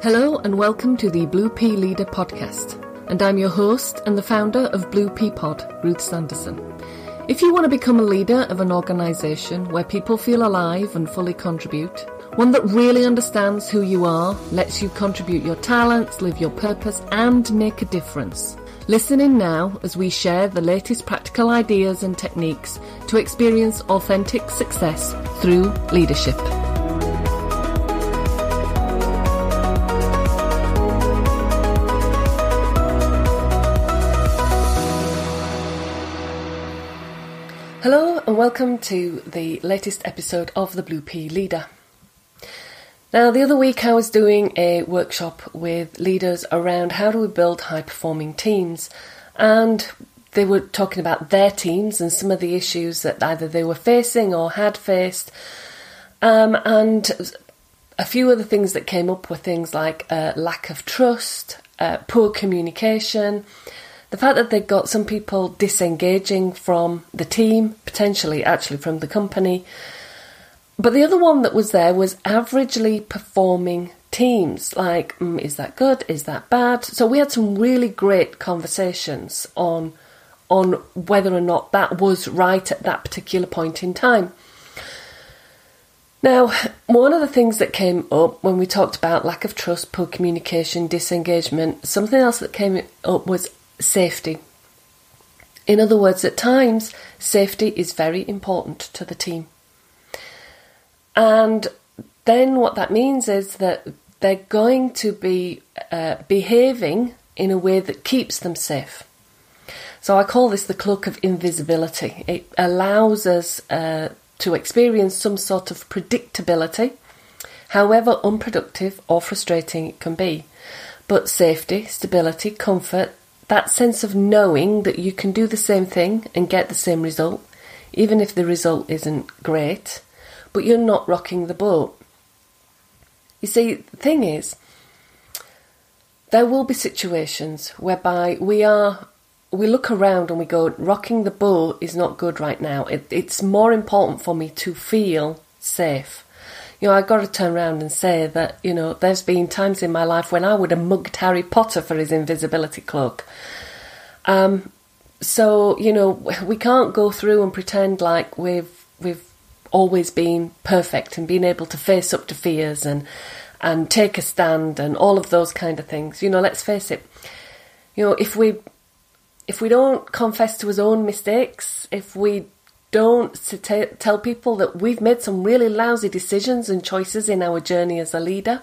Hello and welcome to the Blue Pea Leader podcast. And I'm your host and the founder of Blue Pea Pod, Ruth Sanderson. If you want to become a leader of an organisation where people feel alive and fully contribute, one that really understands who you are, lets you contribute your talents, live your purpose, and make a difference. Listen in now as we share the latest practical ideas and techniques to experience authentic success through leadership. Hello and welcome to the latest episode of the Blue Pea Leader. Now, the other week I was doing a workshop with leaders around how do we build high performing teams, and they were talking about their teams and some of the issues that either they were facing or had faced. Um, and a few of the things that came up were things like uh, lack of trust, uh, poor communication, the fact that they got some people disengaging from the team, potentially actually from the company. But the other one that was there was averagely performing teams. Like, mm, is that good? Is that bad? So we had some really great conversations on on whether or not that was right at that particular point in time. Now, one of the things that came up when we talked about lack of trust, poor communication, disengagement, something else that came up was safety. In other words, at times, safety is very important to the team. And then what that means is that they're going to be uh, behaving in a way that keeps them safe. So I call this the cloak of invisibility. It allows us uh, to experience some sort of predictability, however unproductive or frustrating it can be. But safety, stability, comfort, that sense of knowing that you can do the same thing and get the same result, even if the result isn't great, but you're not rocking the boat. You see, the thing is, there will be situations whereby we are we look around and we go rocking the boat is not good right now it, it's more important for me to feel safe you know, I've got to turn around and say that, you know, there's been times in my life when I would have mugged Harry Potter for his invisibility cloak. Um, so, you know, we can't go through and pretend like we've, we've always been perfect and been able to face up to fears and, and take a stand and all of those kind of things. You know, let's face it. You know, if we, if we don't confess to his own mistakes, if we don't t- tell people that we've made some really lousy decisions and choices in our journey as a leader,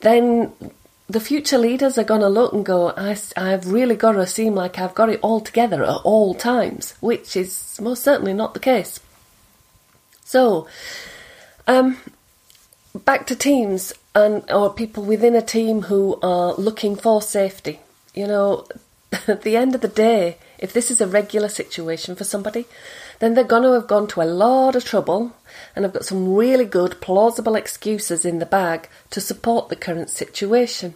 then the future leaders are going to look and go, I, I've really got to seem like I've got it all together at all times, which is most certainly not the case. So, um, back to teams and or people within a team who are looking for safety. You know, at the end of the day, if this is a regular situation for somebody, then they're going to have gone to a lot of trouble and have got some really good, plausible excuses in the bag to support the current situation.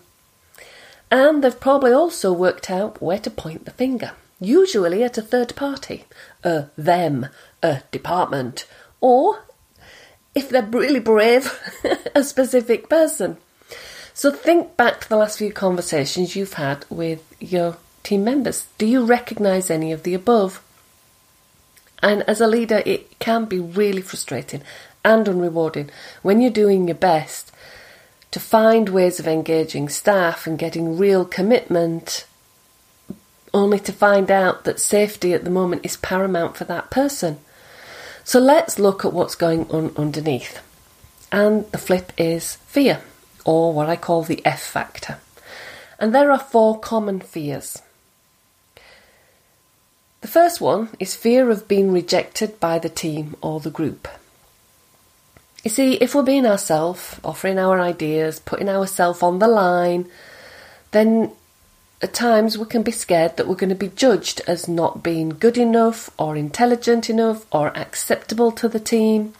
And they've probably also worked out where to point the finger, usually at a third party, a them, a department, or, if they're really brave, a specific person. So think back to the last few conversations you've had with your team members. Do you recognise any of the above? And as a leader, it can be really frustrating and unrewarding when you're doing your best to find ways of engaging staff and getting real commitment, only to find out that safety at the moment is paramount for that person. So let's look at what's going on underneath. And the flip is fear, or what I call the F factor. And there are four common fears. The first one is fear of being rejected by the team or the group. You see, if we're being ourselves, offering our ideas, putting ourselves on the line, then at times we can be scared that we're going to be judged as not being good enough or intelligent enough or acceptable to the team.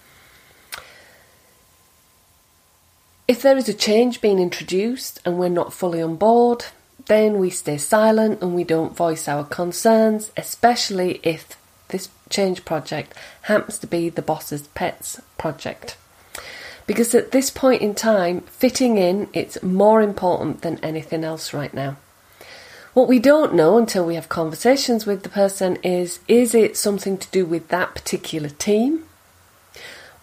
If there is a change being introduced and we're not fully on board, then we stay silent and we don't voice our concerns, especially if this change project happens to be the boss's pet's project. Because at this point in time, fitting in, it's more important than anything else right now. What we don't know until we have conversations with the person is is it something to do with that particular team?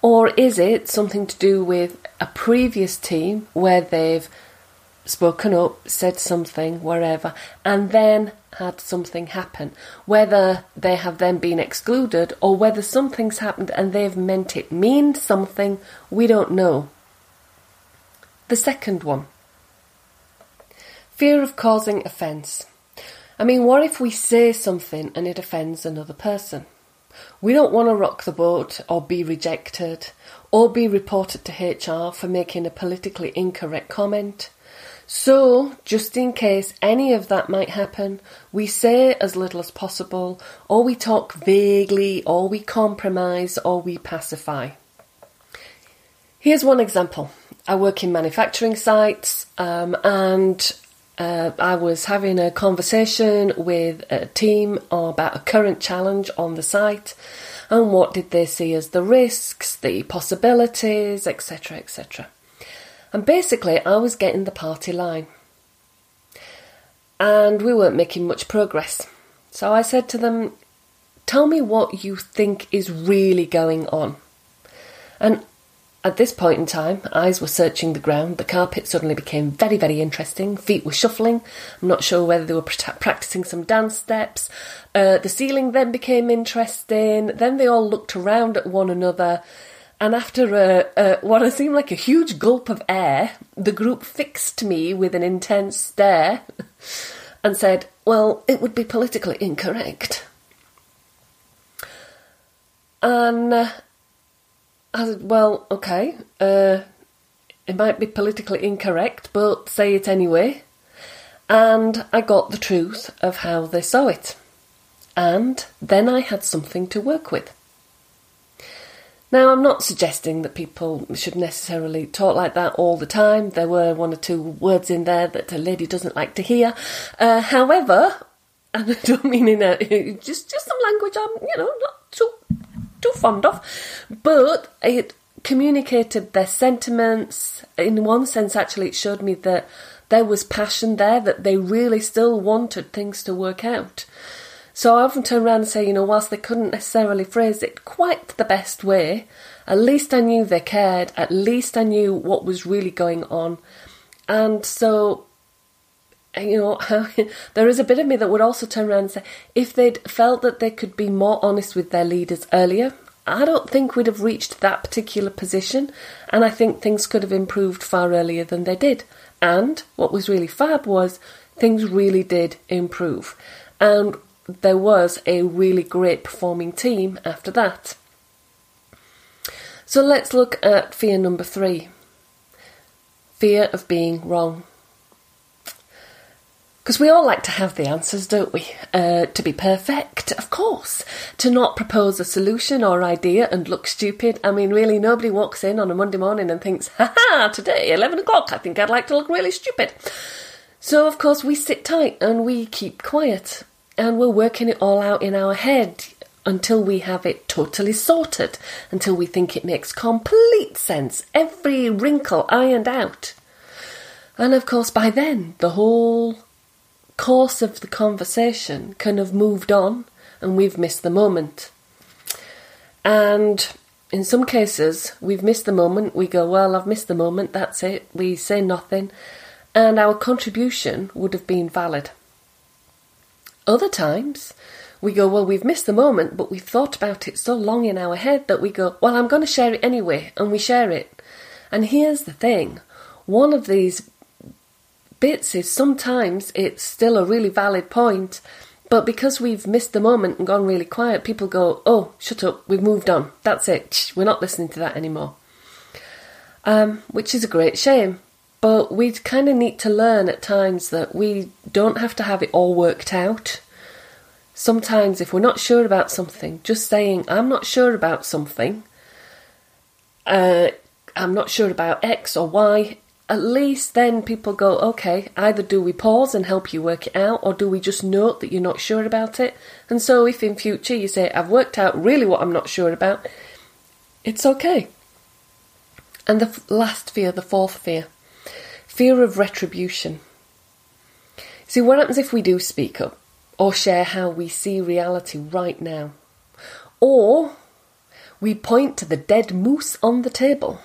Or is it something to do with a previous team where they've spoken up, said something, wherever, and then had something happen? Whether they have then been excluded or whether something's happened and they've meant it mean something, we don't know. The second one fear of causing offence. I mean, what if we say something and it offends another person? We don't want to rock the boat or be rejected or be reported to HR for making a politically incorrect comment. So, just in case any of that might happen, we say as little as possible, or we talk vaguely, or we compromise, or we pacify. Here's one example. I work in manufacturing sites, um, and uh, I was having a conversation with a team about a current challenge on the site and what did they see as the risks, the possibilities, etc. etc. And basically, I was getting the party line. And we weren't making much progress. So I said to them, Tell me what you think is really going on. And at this point in time, eyes were searching the ground. The carpet suddenly became very, very interesting. Feet were shuffling. I'm not sure whether they were practicing some dance steps. Uh, the ceiling then became interesting. Then they all looked around at one another. And after a, a, what seemed like a huge gulp of air, the group fixed me with an intense stare and said, Well, it would be politically incorrect. And uh, I said, well, okay, uh, it might be politically incorrect, but say it anyway. And I got the truth of how they saw it. And then I had something to work with. Now, I'm not suggesting that people should necessarily talk like that all the time. There were one or two words in there that a lady doesn't like to hear. Uh, however, and I don't mean in a just just some language I'm you know not too too fond of, but it communicated their sentiments. In one sense, actually, it showed me that there was passion there, that they really still wanted things to work out. So I often turn around and say, you know, whilst they couldn't necessarily phrase it quite the best way, at least I knew they cared, at least I knew what was really going on. And so, you know, there is a bit of me that would also turn around and say, if they'd felt that they could be more honest with their leaders earlier, I don't think we'd have reached that particular position, and I think things could have improved far earlier than they did. And what was really fab was things really did improve, and there was a really great performing team after that. So let's look at fear number three fear of being wrong. Because we all like to have the answers, don't we? Uh, to be perfect, of course. To not propose a solution or idea and look stupid. I mean, really, nobody walks in on a Monday morning and thinks, ha ha, today, 11 o'clock, I think I'd like to look really stupid. So, of course, we sit tight and we keep quiet. And we're working it all out in our head until we have it totally sorted, until we think it makes complete sense, every wrinkle ironed out. And of course, by then, the whole course of the conversation kind of moved on and we've missed the moment. And in some cases, we've missed the moment. We go, Well, I've missed the moment, that's it. We say nothing. And our contribution would have been valid. Other times, we go, Well, we've missed the moment, but we've thought about it so long in our head that we go, Well, I'm going to share it anyway. And we share it. And here's the thing one of these bits is sometimes it's still a really valid point, but because we've missed the moment and gone really quiet, people go, oh, shut up, we've moved on. That's it. We're not listening to that anymore. Um, which is a great shame. But we kind of need to learn at times that we don't have to have it all worked out. Sometimes, if we're not sure about something, just saying, I'm not sure about something, uh, I'm not sure about X or Y, at least then people go, okay, either do we pause and help you work it out, or do we just note that you're not sure about it? And so if in future you say, I've worked out really what I'm not sure about, it's okay. And the last fear, the fourth fear, fear of retribution. See, what happens if we do speak up or share how we see reality right now? Or we point to the dead moose on the table?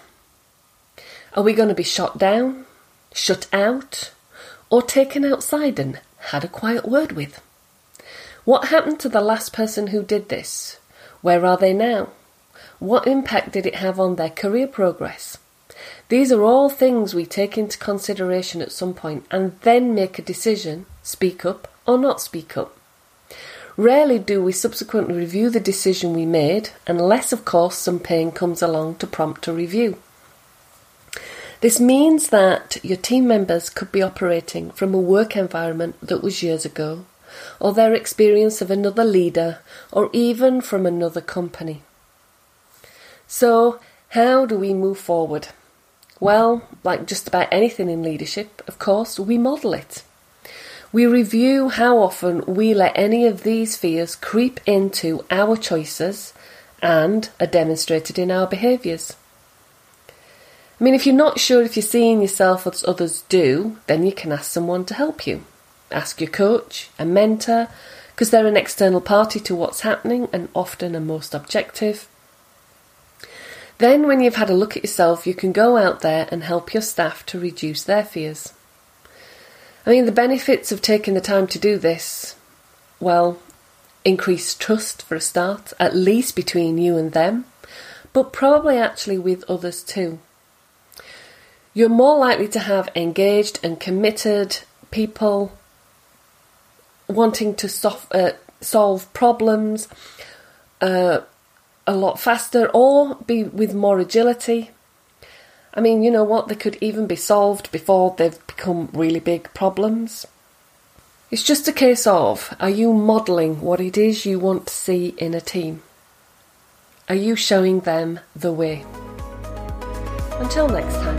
Are we going to be shot down, shut out, or taken outside and had a quiet word with? What happened to the last person who did this? Where are they now? What impact did it have on their career progress? These are all things we take into consideration at some point and then make a decision speak up or not speak up. Rarely do we subsequently review the decision we made, unless, of course, some pain comes along to prompt a review. This means that your team members could be operating from a work environment that was years ago, or their experience of another leader, or even from another company. So, how do we move forward? Well, like just about anything in leadership, of course, we model it. We review how often we let any of these fears creep into our choices and are demonstrated in our behaviours. I mean, if you're not sure if you're seeing yourself as others do, then you can ask someone to help you. Ask your coach, a mentor, because they're an external party to what's happening and often are most objective. Then, when you've had a look at yourself, you can go out there and help your staff to reduce their fears. I mean, the benefits of taking the time to do this well, increase trust for a start, at least between you and them, but probably actually with others too. You're more likely to have engaged and committed people wanting to sof- uh, solve problems uh, a lot faster or be with more agility. I mean, you know what? They could even be solved before they've become really big problems. It's just a case of are you modelling what it is you want to see in a team? Are you showing them the way? Until next time.